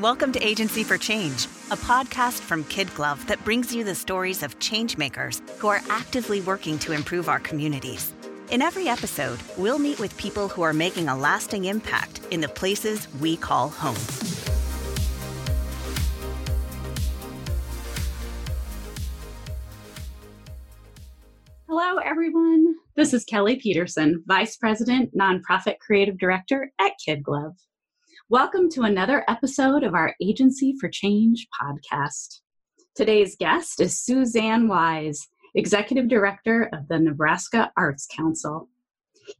Welcome to Agency for Change, a podcast from Kid Glove that brings you the stories of changemakers who are actively working to improve our communities. In every episode, we'll meet with people who are making a lasting impact in the places we call home. Hello, everyone. This is Kelly Peterson, Vice President, Nonprofit Creative Director at Kid Glove. Welcome to another episode of our Agency for Change podcast. Today's guest is Suzanne Wise, Executive Director of the Nebraska Arts Council.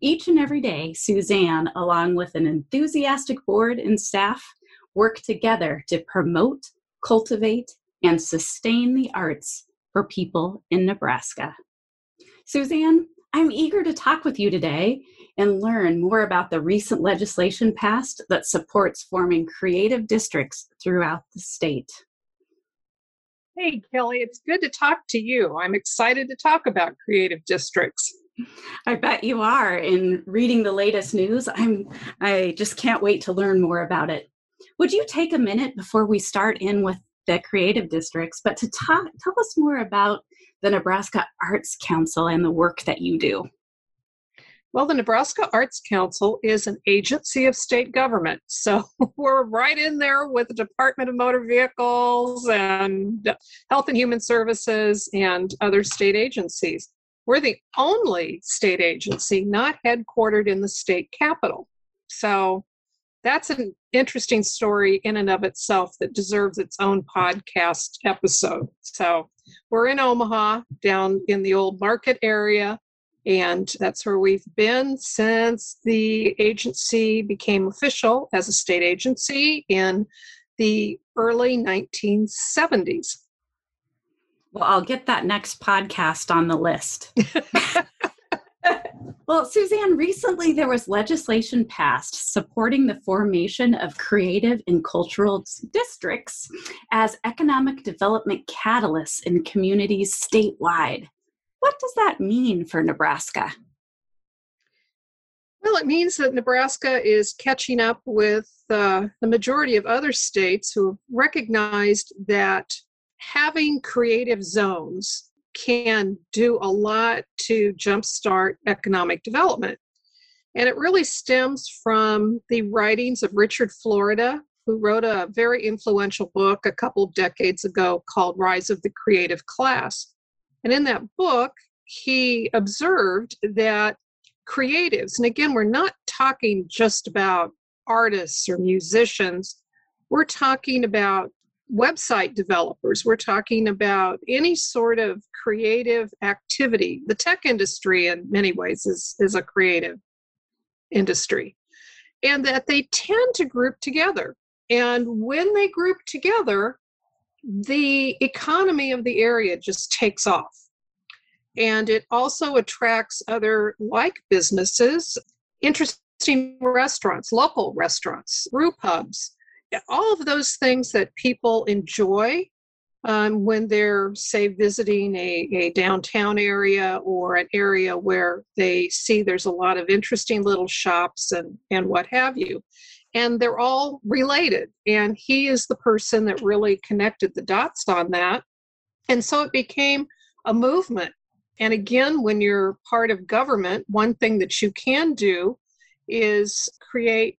Each and every day, Suzanne, along with an enthusiastic board and staff, work together to promote, cultivate, and sustain the arts for people in Nebraska. Suzanne, I'm eager to talk with you today and learn more about the recent legislation passed that supports forming creative districts throughout the state. Hey, Kelly, it's good to talk to you. I'm excited to talk about creative districts. I bet you are. In reading the latest news, I'm I just can't wait to learn more about it. Would you take a minute before we start in with the creative districts, but to talk, tell us more about the Nebraska Arts Council and the work that you do? Well, the Nebraska Arts Council is an agency of state government. So we're right in there with the Department of Motor Vehicles and Health and Human Services and other state agencies. We're the only state agency not headquartered in the state capital. So that's an interesting story in and of itself that deserves its own podcast episode. So we're in Omaha, down in the old market area, and that's where we've been since the agency became official as a state agency in the early 1970s. Well, I'll get that next podcast on the list. well, Suzanne, recently there was legislation passed supporting the formation of creative and cultural districts as economic development catalysts in communities statewide. What does that mean for Nebraska? Well, it means that Nebraska is catching up with uh, the majority of other states who have recognized that having creative zones can do a lot to jumpstart economic development. And it really stems from the writings of Richard Florida, who wrote a very influential book a couple of decades ago called Rise of the Creative Class. And in that book, he observed that creatives, and again, we're not talking just about artists or musicians, we're talking about website developers, we're talking about any sort of creative activity. The tech industry, in many ways, is, is a creative industry, and that they tend to group together. And when they group together, the economy of the area just takes off. And it also attracts other like businesses, interesting restaurants, local restaurants, brew pubs, all of those things that people enjoy um, when they're, say, visiting a, a downtown area or an area where they see there's a lot of interesting little shops and, and what have you and they're all related. And he is the person that really connected the dots on that. And so it became a movement. And again, when you're part of government, one thing that you can do is create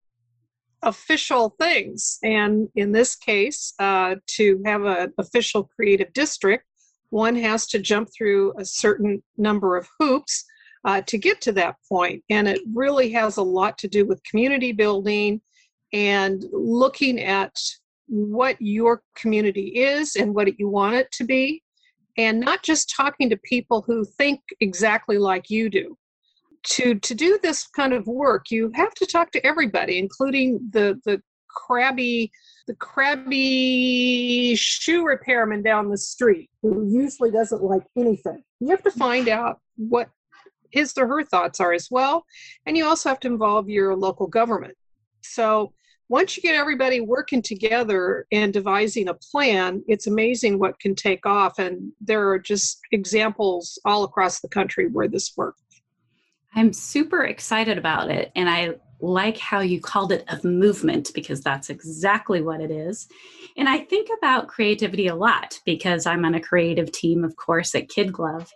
official things. And in this case, uh, to have an official creative district, one has to jump through a certain number of hoops uh, to get to that point. And it really has a lot to do with community building and looking at what your community is and what you want it to be, and not just talking to people who think exactly like you do. To, to do this kind of work, you have to talk to everybody, including the, the crabby the crabby shoe repairman down the street who usually doesn't like anything. You have to find out what his or her thoughts are as well. And you also have to involve your local government. So once you get everybody working together and devising a plan, it's amazing what can take off. And there are just examples all across the country where this works. I'm super excited about it. And I like how you called it of movement because that's exactly what it is. And I think about creativity a lot because I'm on a creative team, of course, at Kid Glove.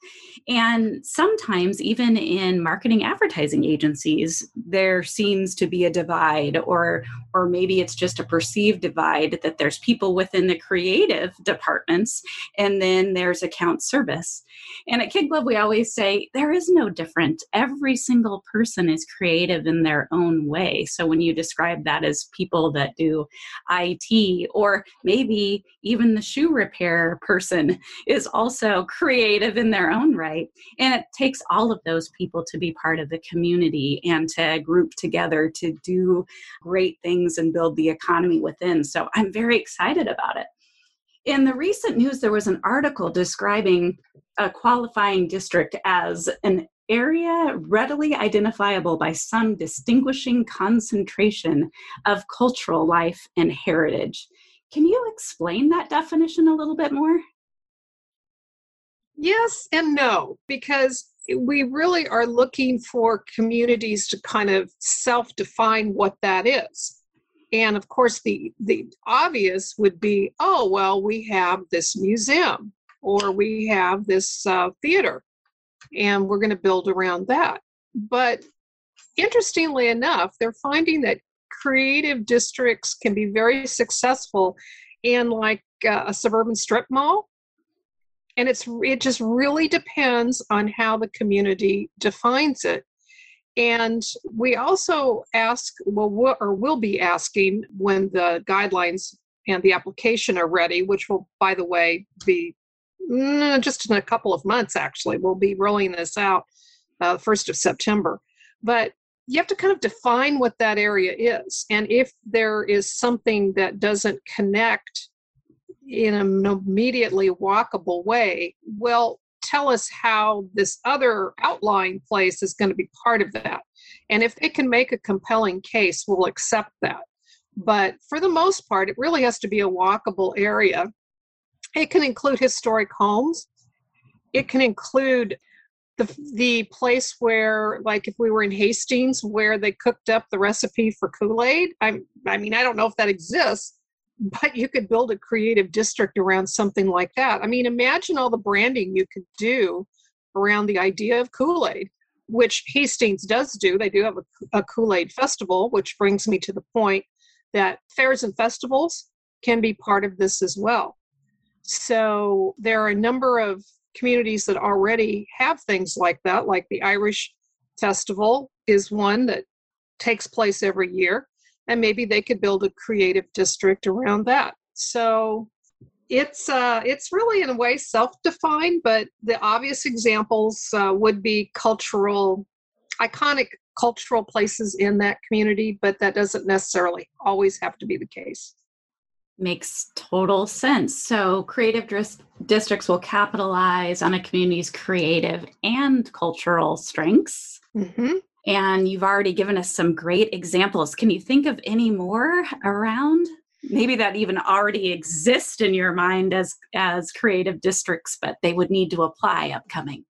And sometimes, even in marketing advertising agencies, there seems to be a divide, or, or maybe it's just a perceived divide that there's people within the creative departments and then there's account service. And at Kid Glove, we always say there is no different. Every single person is creative in their own way. So when you describe that as people that do IT, or maybe even the shoe repair person is also creative in their own right. And it takes all of those people to be part of the community and to group together to do great things and build the economy within. So I'm very excited about it. In the recent news, there was an article describing a qualifying district as an area readily identifiable by some distinguishing concentration of cultural life and heritage. Can you explain that definition a little bit more? Yes and no, because we really are looking for communities to kind of self define what that is. And of course, the, the obvious would be oh, well, we have this museum or we have this uh, theater and we're going to build around that. But interestingly enough, they're finding that creative districts can be very successful in like uh, a suburban strip mall and it's it just really depends on how the community defines it and we also ask well or will be asking when the guidelines and the application are ready which will by the way be just in a couple of months actually. We'll be rolling this out uh, 1st of september. But you have to kind of define what that area is. And if there is something that doesn't connect in an immediately walkable way well tell us how this other outlying place is going to be part of that. And if they can make a compelling case we'll accept that. But for the most part it really has to be a walkable area it can include historic homes. It can include the the place where like if we were in Hastings where they cooked up the recipe for Kool-Aid. I I mean I don't know if that exists but you could build a creative district around something like that. I mean imagine all the branding you could do around the idea of Kool-Aid which Hastings does do. They do have a, a Kool-Aid festival which brings me to the point that fairs and festivals can be part of this as well so there are a number of communities that already have things like that, like the Irish Festival is one that takes place every year, and maybe they could build a creative district around that. So it's uh, it's really in a way self-defined, but the obvious examples uh, would be cultural, iconic cultural places in that community, but that doesn't necessarily always have to be the case. Makes total sense. So, creative dris- districts will capitalize on a community's creative and cultural strengths. Mm-hmm. And you've already given us some great examples. Can you think of any more around? Maybe that even already exist in your mind as as creative districts, but they would need to apply upcoming.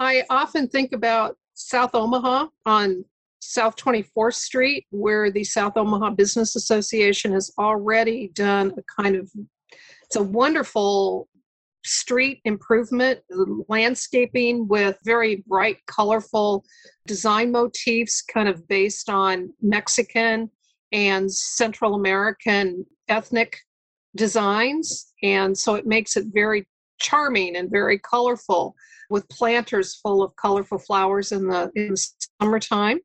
I often think about South Omaha on South 24th Street, where the South Omaha Business Association has already done a kind of it's a wonderful street improvement landscaping with very bright colorful design motifs kind of based on mexican and central american ethnic designs. And so it makes it very charming and very colorful with planters full of colorful flowers in the in the summertime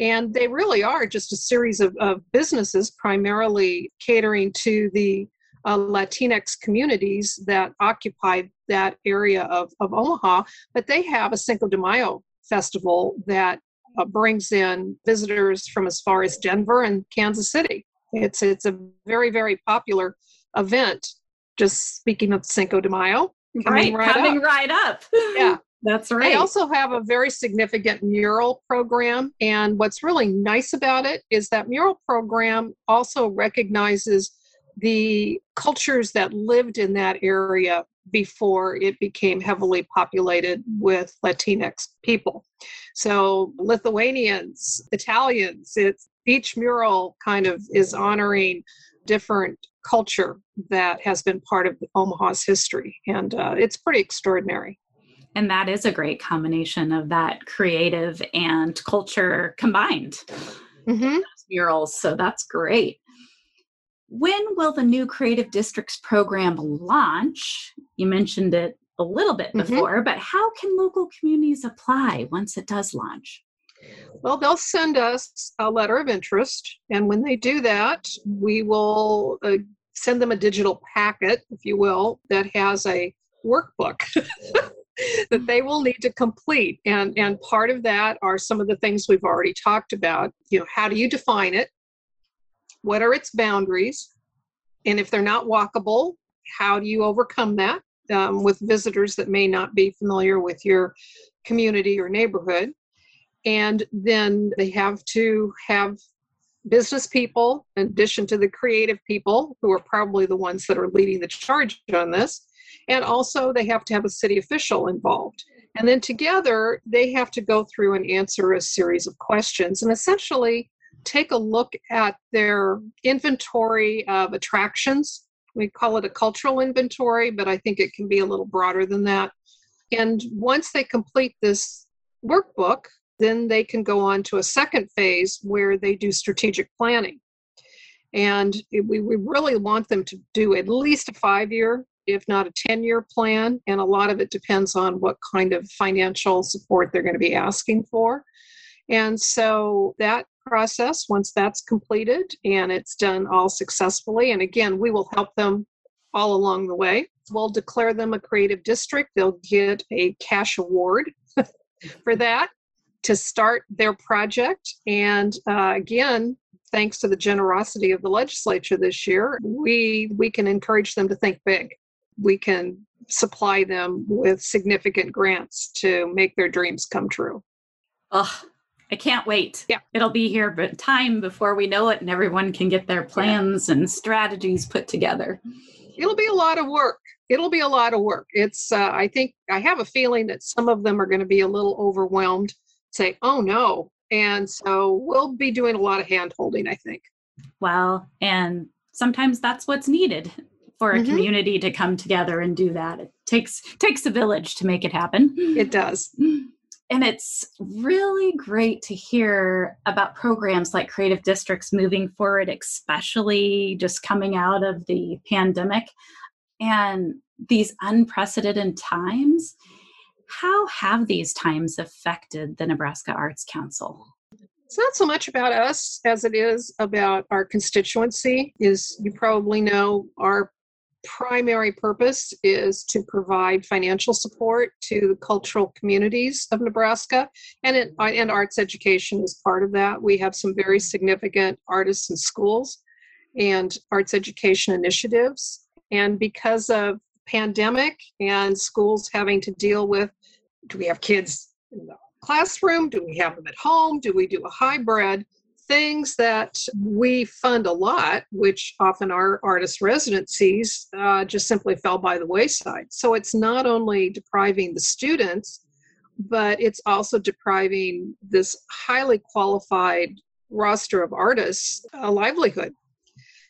and they really are just a series of, of businesses primarily catering to the uh, Latinx communities that occupy that area of, of Omaha. But they have a Cinco de Mayo festival that uh, brings in visitors from as far as Denver and Kansas City. It's, it's a very, very popular event. Just speaking of Cinco de Mayo, coming right, right coming up. right up. Yeah. That's right. They also have a very significant mural program. And what's really nice about it is that mural program also recognizes the cultures that lived in that area before it became heavily populated with Latinx people. So Lithuanians, Italians, it's each mural kind of is honoring different culture that has been part of Omaha's history. And uh, it's pretty extraordinary. And that is a great combination of that creative and culture combined. Mm-hmm. Murals. So that's great. When will the new Creative Districts program launch? You mentioned it a little bit mm-hmm. before, mm-hmm. but how can local communities apply once it does launch? Well, they'll send us a letter of interest, and when they do that, we will uh, send them a digital packet, if you will, that has a workbook that they will need to complete. And, and part of that are some of the things we've already talked about. You know, how do you define it? What are its boundaries? And if they're not walkable, how do you overcome that um, with visitors that may not be familiar with your community or neighborhood? And then they have to have business people, in addition to the creative people, who are probably the ones that are leading the charge on this. And also, they have to have a city official involved. And then together, they have to go through and answer a series of questions and essentially take a look at their inventory of attractions. We call it a cultural inventory, but I think it can be a little broader than that. And once they complete this workbook, then they can go on to a second phase where they do strategic planning. And we, we really want them to do at least a five year, if not a 10 year plan. And a lot of it depends on what kind of financial support they're going to be asking for. And so that process, once that's completed and it's done all successfully, and again, we will help them all along the way. We'll declare them a creative district. They'll get a cash award for that to start their project. And uh, again, thanks to the generosity of the legislature this year, we we can encourage them to think big. We can supply them with significant grants to make their dreams come true. Oh, I can't wait. Yeah. It'll be here but time before we know it and everyone can get their plans yeah. and strategies put together. It'll be a lot of work. It'll be a lot of work. It's uh, I think I have a feeling that some of them are going to be a little overwhelmed say, oh no. And so we'll be doing a lot of hand holding, I think. Well, and sometimes that's what's needed for a mm-hmm. community to come together and do that. It takes takes a village to make it happen. It does. And it's really great to hear about programs like Creative Districts moving forward, especially just coming out of the pandemic and these unprecedented times. How have these times affected the Nebraska Arts Council? It's not so much about us as it is about our constituency. Is you probably know our primary purpose is to provide financial support to the cultural communities of Nebraska, and it, and arts education is part of that. We have some very significant artists and schools and arts education initiatives, and because of pandemic and schools having to deal with do we have kids in the classroom? Do we have them at home? Do we do a hybrid? Things that we fund a lot, which often are artist residencies, uh, just simply fell by the wayside. So it's not only depriving the students, but it's also depriving this highly qualified roster of artists a livelihood.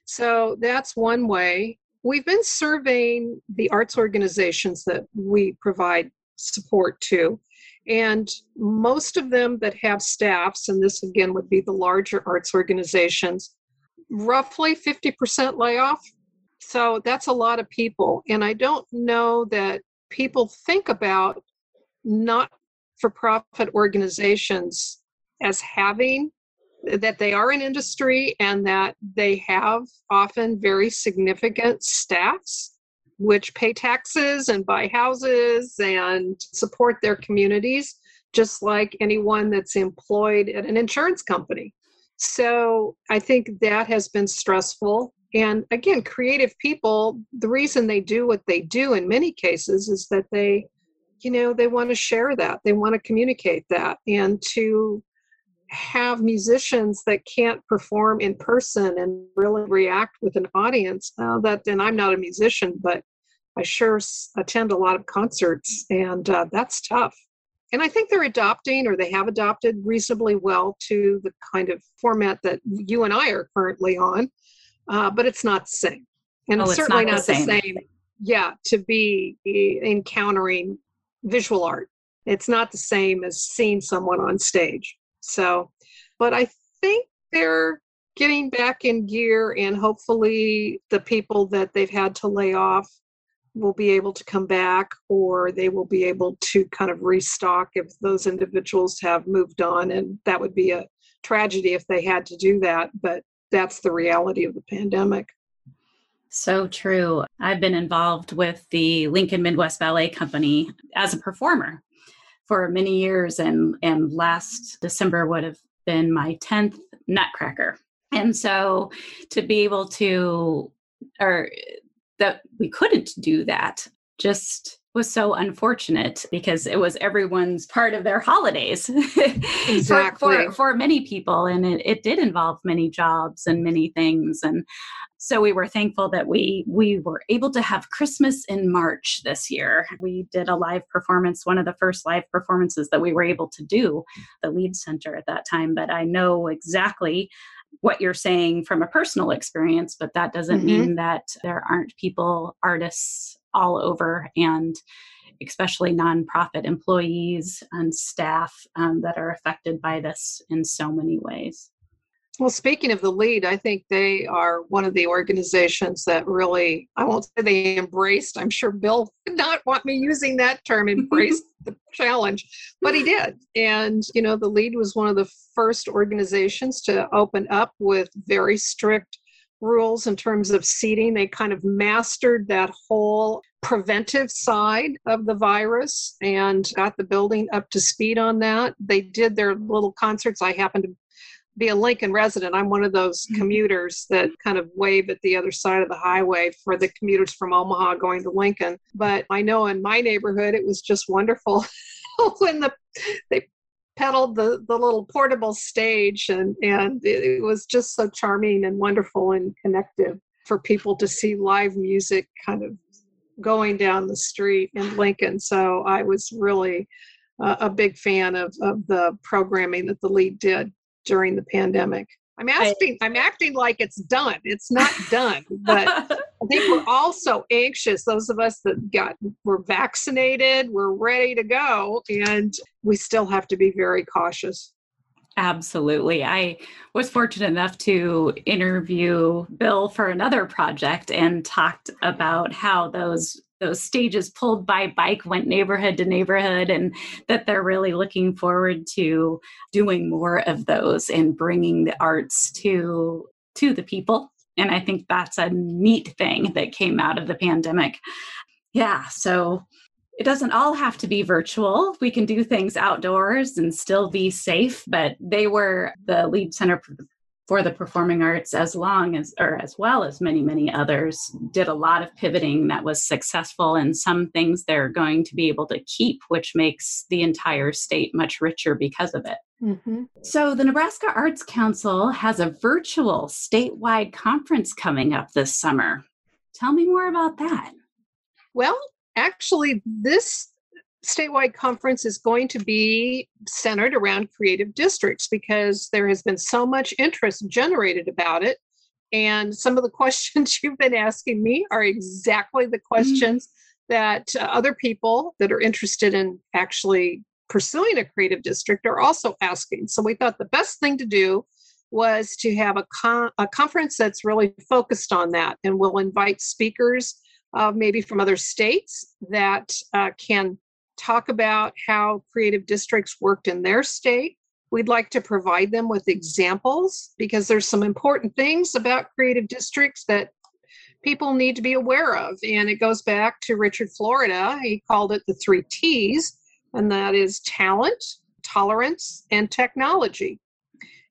So that's one way. We've been surveying the arts organizations that we provide support to. And most of them that have staffs, and this again would be the larger arts organizations, roughly 50% layoff. So that's a lot of people. And I don't know that people think about not for profit organizations as having that they are an industry and that they have often very significant staffs which pay taxes and buy houses and support their communities, just like anyone that's employed at an insurance company. So I think that has been stressful. And again, creative people, the reason they do what they do in many cases is that they, you know, they want to share that, they want to communicate that, and to have musicians that can't perform in person and really react with an audience uh, that and i'm not a musician but I sure attend a lot of concerts, and uh, that's tough. And I think they're adopting or they have adopted reasonably well to the kind of format that you and I are currently on, uh, but it's not the same. And oh, certainly not, not, the, the same. same. Yeah, to be encountering visual art. It's not the same as seeing someone on stage. So, but I think they're getting back in gear, and hopefully, the people that they've had to lay off will be able to come back or they will be able to kind of restock if those individuals have moved on and that would be a tragedy if they had to do that but that's the reality of the pandemic. So true. I've been involved with the lincoln midwest ballet company as a performer for many years and and last december would have been my 10th nutcracker. And so to be able to or that we couldn't do that just was so unfortunate because it was everyone's part of their holidays exactly. for, for, for, many people and it, it did involve many jobs and many things and so we were thankful that we we were able to have christmas in march this year we did a live performance one of the first live performances that we were able to do the Lied Center at that time but i know exactly what you're saying from a personal experience, but that doesn't mm-hmm. mean that there aren't people, artists all over, and especially nonprofit employees and staff um, that are affected by this in so many ways. Well, speaking of the Lied, I think they are one of the organizations that really, I won't say they embraced, I'm sure Bill did not want me using that term, embraced the challenge, but he did. And, you know, the Lied was one of the first organizations to open up with very strict rules in terms of seating. They kind of mastered that whole preventive side of the virus and got the building up to speed on that. They did their little concerts. I happened to be a Lincoln resident. I'm one of those mm-hmm. commuters that kind of wave at the other side of the highway for the commuters from Omaha going to Lincoln. But I know in my neighborhood it was just wonderful when the they pedaled the, the little portable stage and, and it, it was just so charming and wonderful and connective for people to see live music kind of going down the street in Lincoln. So I was really uh, a big fan of, of the programming that the Lied did during the pandemic. I'm asking, I, am acting like it's done. It's not done, but I think we're all so anxious. Those of us that got were vaccinated, we're ready to go, and we still have to be very cautious. Absolutely. I was fortunate enough to interview Bill for another project and talked about how those those stages pulled by bike went neighborhood to neighborhood and that they're really looking forward to doing more of those and bringing the arts to to the people and i think that's a neat thing that came out of the pandemic yeah so it doesn't all have to be virtual. We can do things outdoors and still be safe, but they were the Lied Center for the performing arts as long as or as well as many many others did a lot of pivoting that was successful and some things they're going to be able to keep which makes the entire state much richer because of it. Mm-hmm. so the nebraska arts council has a virtual statewide conference coming up this summer. Tell me more about that. Well actually this statewide conference is going to be centered around creative districts because there has been so much interest generated about it. And some of the questions you've been asking me are exactly the mm-hmm. questions mm-hmm. that uh, other people that are interested in actually pursuing a creative district are also asking. So we thought the best thing to do was to have a, con- a conference that's really focused on that. And we'll invite speakers, uh, maybe from other states, that uh, can talk about how creative districts worked in their state. We'd like to provide them with examples because there's some important things about creative districts that people need to be aware of. And it goes back to Richard Florida. He called it the three T's, and that is talent, tolerance, and technology.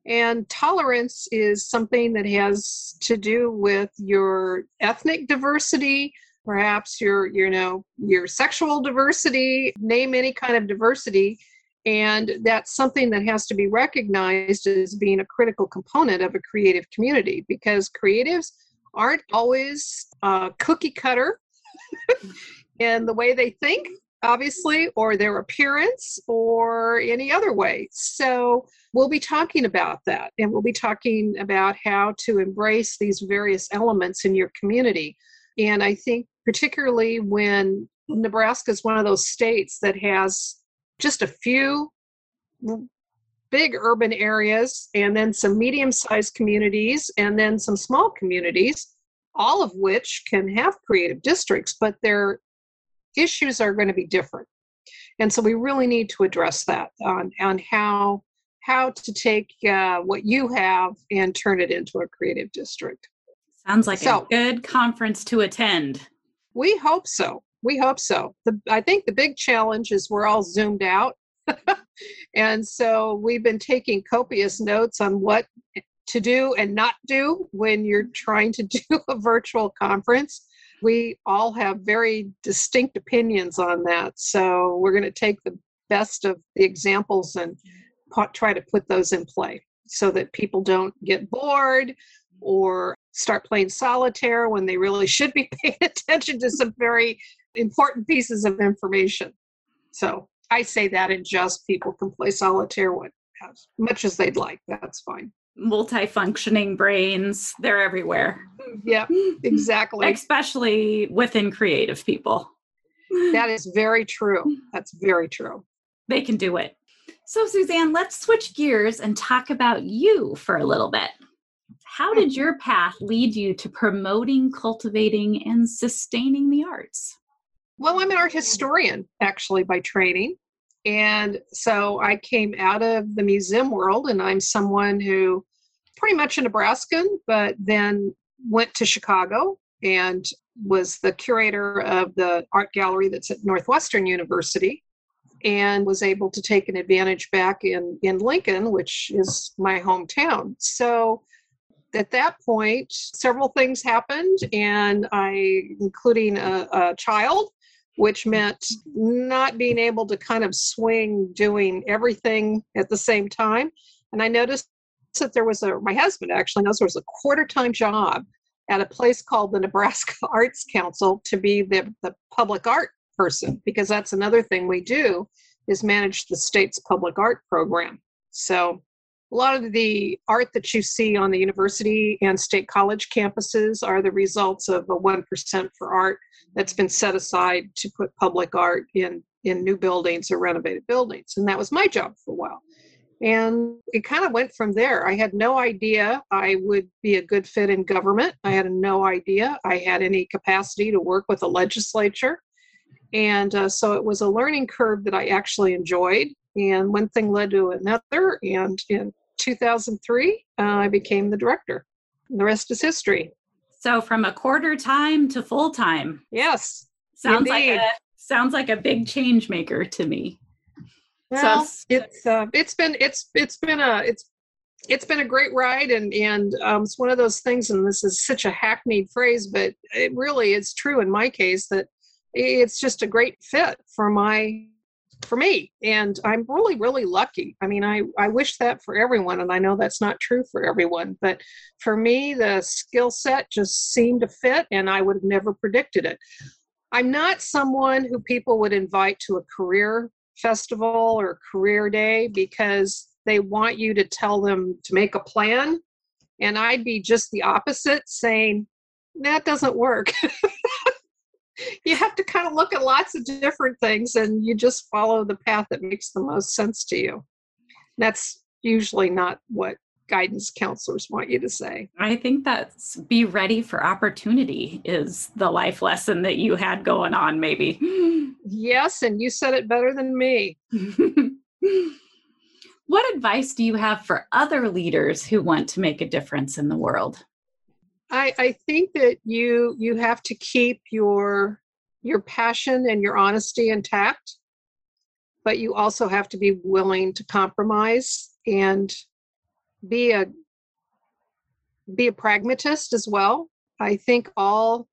And tolerance is something that has to do with your ethnic diversity, perhaps your you know your sexual diversity name any kind of diversity and that's something that has to be recognized as being a critical component of a creative community because creatives aren't always uh, cookie cutter in the way they think, obviously, or their appearance, or any other way. So we'll be talking about that, and we'll be talking about how to embrace these various elements in your community. And I think, particularly when Nebraska is one of those states that has just a few big urban areas and then some medium sized communities and then some small communities, all of which can have creative districts, but their issues are going to be different. And so we really need to address that on, on how how to take uh, what you have and turn it into a creative district. Sounds like so, a good conference to attend. We hope so. We hope so. The, I think the big challenge is we're all zoomed out and so we've been taking copious notes on what to do and not do when you're trying to do a virtual conference. We all have very distinct opinions on that. So we're going to take the best of the examples and try to put those in play so that people don't get bored or start playing solitaire when they really should be paying attention to some very important pieces of information. So I say that in just people can play solitaire as much as they'd like. That's fine. Multifunctioning brains, they're everywhere. Yeah, exactly. Especially within creative people. That is very true. That's very true. They can do it. So, Suzanne, let's switch gears and talk about you for a little bit. How did your path lead you to promoting, cultivating, and sustaining the arts? Well, I'm an art historian actually by training. And so I came out of the museum world, and I'm someone who pretty much a Nebraskan, but then went to Chicago and was the curator of the art gallery that's at Northwestern University and was able to take an advantage back in, in Lincoln, which is my hometown. So at that point, several things happened, and I, including a, a child, which mm-hmm. meant not being able to kind of swing doing everything at the same time. And I noticed that there was a, my husband actually knows there was a quarter time job at a place called the Nebraska Arts Council to be the, the public art person, because that's another thing we do is manage the state's public art program. So a lot of the art that you see on the university and state college campuses are the results of a 1% for art that's been set aside to put public art in, in new buildings or renovated buildings. And that was my job for a while. And it kind of went from there. I had no idea I would be a good fit in government. I had no idea I had any capacity to work with a legislature. And uh, so it was a learning curve that I actually enjoyed. And one thing led to another. And in 2003, uh, I became the director. The rest is history. So from a quarter time to full time. Yes. Sounds indeed. like a sounds like a big change maker to me. Well, so, it's uh, it's been it's it's been a it's it's been a great ride and and um, it's one of those things and this is such a hackneyed phrase but it really is true in my case that it's just a great fit for my for me and i'm really really lucky. I mean i i wish that for everyone and i know that's not true for everyone but for me the skill set just seemed to fit and i would have never predicted it. I'm not someone who people would invite to a career festival or career day because they want you to tell them to make a plan and i'd be just the opposite saying that doesn't work you have to kind of look at lots of different things and you just follow the path that makes the most sense to you. That's usually not what guidance counselors want you to say. I think that's be ready for opportunity is the life lesson that you had going on, maybe. Yes, and you said it better than me. what advice do you have for other leaders who want to make a difference in the world? I, I think that you you have to keep your your passion and your honesty intact, but you also have to be willing to compromise and be a be a pragmatist as well. I think all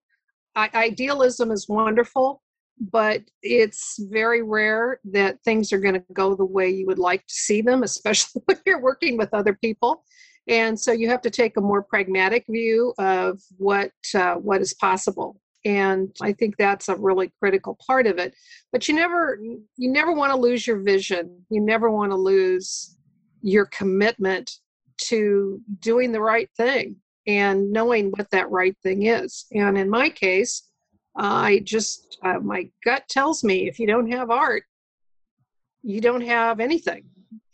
I, idealism is wonderful, but it's very rare that things are going to go the way you would like to see them, especially when you're working with other people and so you have to take a more pragmatic view of what uh, what is possible. And i think that's a really critical part of it. But you never you never want to lose your vision. You never want to lose your commitment to doing the right thing and knowing what that right thing is. And in my case i just uh, my gut tells me if you don't have art you don't have anything.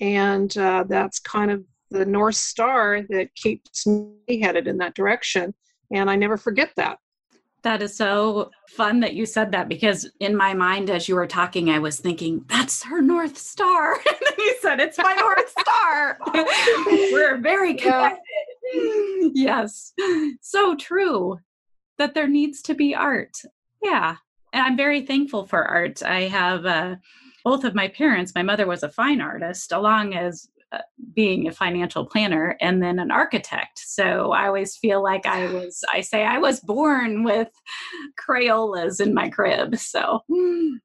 And uh, that's kind of the north star that keeps me headed in that direction and i never forget that that is so fun that you said that because in my mind, as you were talking, I was thinking, that's her North Star. and then you said, it's my North Star. We're very connected. Yeah. yes. So true that there needs to be art. Yeah. And I'm very thankful for art. I have uh, both of my parents, my mother was a fine artist, along as Uh, being a financial planner and then an architect. So I always feel like I was, I say I was born with Crayolas in my crib. So. Hmm.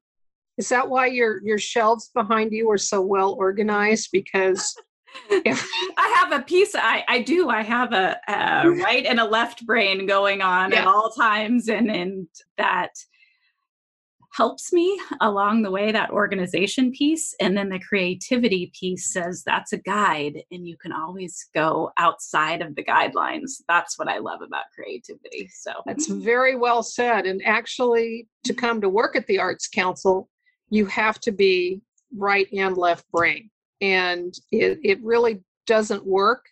Is that why your your shelves behind you are so well organized? Because I have a piece. I I do. I have a, a right and a left brain going on yeah. at all times, and and that helps me along the way, that organization piece. And then the creativity piece says that's a guide and you can always go outside of the guidelines. That's what I love about creativity. So that's very well said. And actually, to come to work at the Arts Council, you have to be right and left brain. And it, it really doesn't work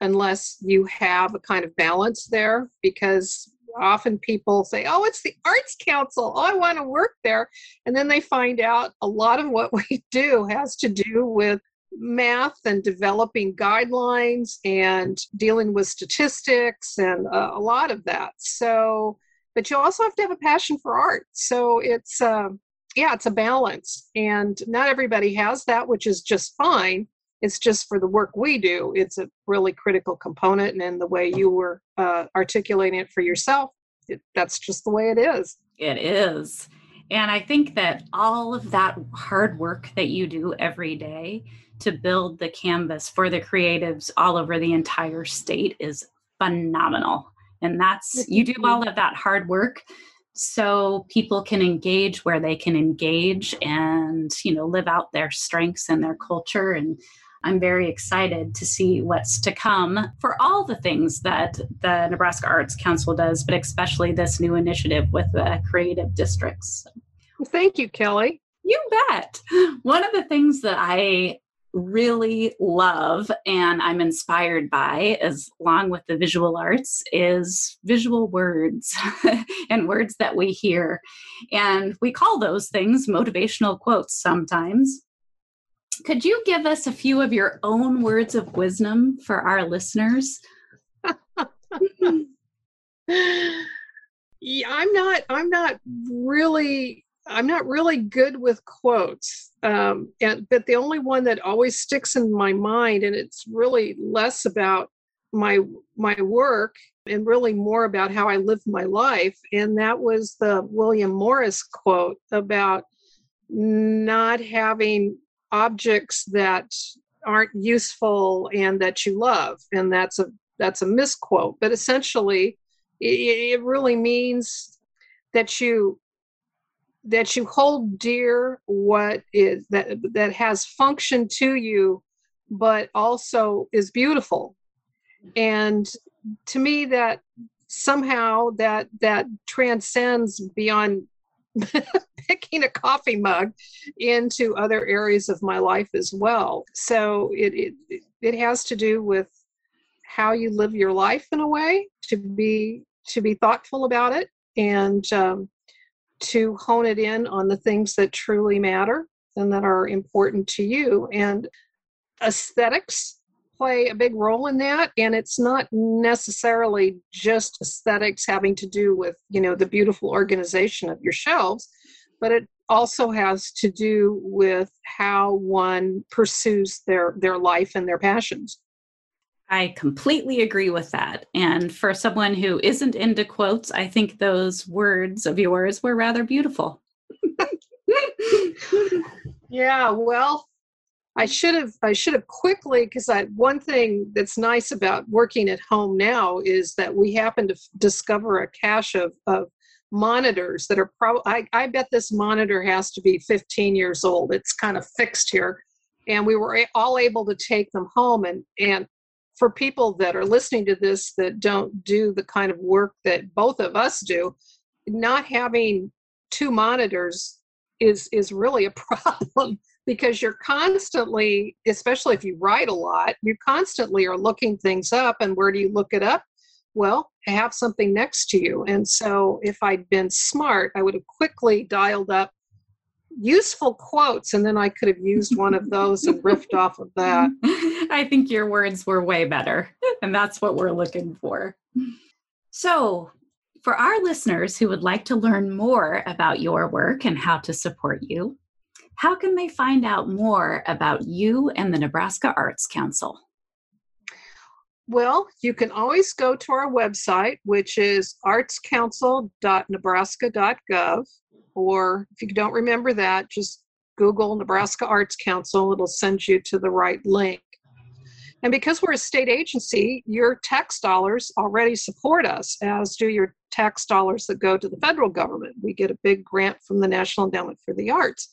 unless you have a kind of balance there because often people say, Oh, it's the Arts Council. Oh, I want to work there. And then they find out a lot of what we do has to do with math and developing guidelines and dealing with statistics and uh, a lot of that. So, but you also have to have a passion for art. So it's, uh, yeah, it's a balance. And not everybody has that, which is just fine it's just for the work we do it's a really critical component and in the way you were uh, articulating it for yourself it, that's just the way it is. It is. And i think that all of that hard work that you do every day to build the canvas for the creatives all over the entire state is phenomenal. And that's you do all of that hard work so people can engage where they can engage and you know live out their strengths and their culture and I'm very excited to see what's to come for all the things that the Nebraska Arts Council does, but especially this new initiative with the creative districts. Thank you, Kelly. You bet. One of the things that I really love and I'm inspired by, as along with the visual arts, is visual words and words that we hear. And we call those things motivational quotes sometimes. Could you give us a few of your own words of wisdom for our listeners? yeah, I'm not I'm not really I'm not really good with quotes. Um, and, but the only one that always sticks in my mind, and it's really less about my my work and really more about how I live my life, and that was the William Morris quote about not having objects that aren't useful and that you love and that's a that's a misquote. But essentially it, it really means that you that you hold dear what is that that has function to you but also is beautiful. And to me that somehow that that transcends beyond picking a coffee mug into other areas of my life as well. So it, it it has to do with how you live your life in a way to be to be thoughtful about it and um, to hone it in on the things that truly matter and that are important to you and aesthetics play a big role in that and it's not necessarily just aesthetics having to do with you know the beautiful organization of your shelves but it also has to do with how one pursues their their life and their passions I completely agree with that. And for someone who isn't into quotes, I think those words of yours were rather beautiful. yeah, well, I should have I should have quickly because I one thing that's nice about working at home now is that we happen to f- discover a cache of, of monitors that are probably I, I bet this monitor has to be 15 years old. It's kind of fixed here. And we were all able to take them home and and for people that are listening to this that don't do the kind of work that both of us do not having two monitors is is really a problem because you're constantly especially if you write a lot you constantly are looking things up and where do you look it up? Well I have something next to you. And so if i'd been smart i would have quickly dialed up useful quotes and then i could have used one of those and riffed off of that. I think your words were way better and that's what we're looking for. So for our listeners who would like to learn more about your work and how to support you how can they find out more about you and the nebraska arts council well, you can always go to our website, which is artscouncil.nebraska.gov. Or if you don't remember that, just Google Nebraska Arts Council, it'll send you to the right link. And because we're a state agency, your tax dollars already support us, as do your tax dollars that go to the federal government. We get a big grant from the National Endowment for the Arts.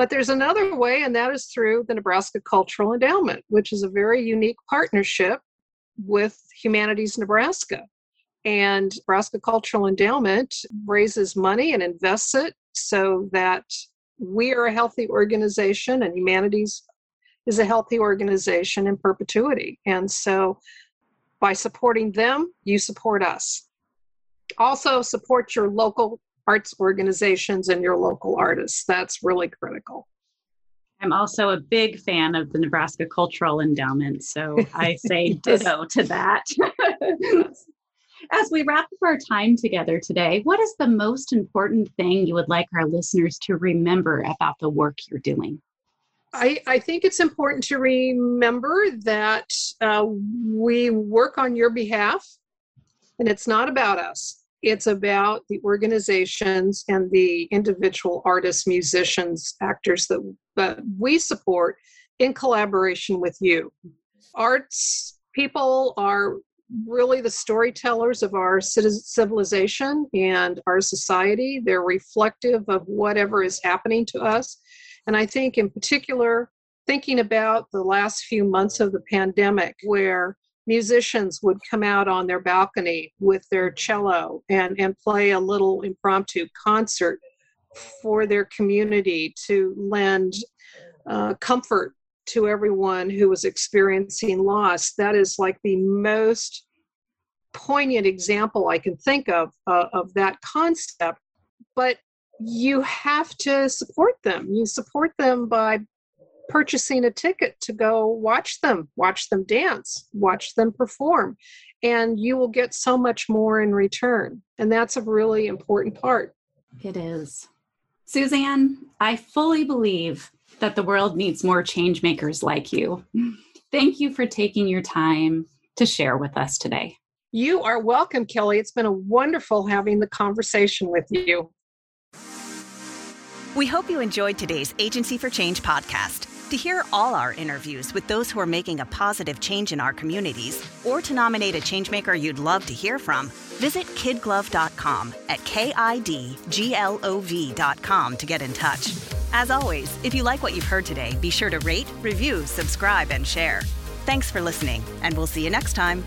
But there's another way, and that is through the Nebraska Cultural Endowment, which is a very unique partnership with Humanities Nebraska. And Nebraska Cultural Endowment raises money and invests it so that we are a healthy organization and Humanities is a healthy organization in perpetuity. And so by supporting them, you support us. Also, support your local arts organizations and your local artists. That's really critical. I'm also a big fan of the Nebraska Cultural Endowment, so I say ditto to that. As we wrap up our time together today, what is the most important thing you would like our listeners to remember about the work you're doing? I, I think it's important to remember that uh, we work on your behalf, and it's not about us. It's about the organizations and the individual artists, musicians, actors that, we support in collaboration with you. Arts people are really the storytellers of our civilization and our society. They're reflective of whatever is happening to us. And I think, in particular, thinking about the last few months of the pandemic, where musicians would come out on their balcony with their cello and, and play a little impromptu concert for their community to lend uh, comfort to everyone who was experiencing loss. That is like the most poignant example I can think of uh, of that concept. But you have to support them. You support them by purchasing a ticket to go watch them, watch them dance, watch them perform, and you will get so much more in return. And that's a really important part. It is. Suzanne, I fully believe that the world needs more change makers like you. Thank you for taking your time to share with us today. You are welcome, Kelly. It's been a wonderful having the conversation with you. We hope you enjoyed today's Agency for Change podcast. To hear all our interviews with those who are making a positive change in our communities, or to nominate a changemaker you'd love to hear from, visit kidglove.com at K-I-D-G-L-O-V.com to get in touch. As always, if you like what you've heard today, be sure to rate, review, subscribe, and share. Thanks for listening, and we'll see you next time.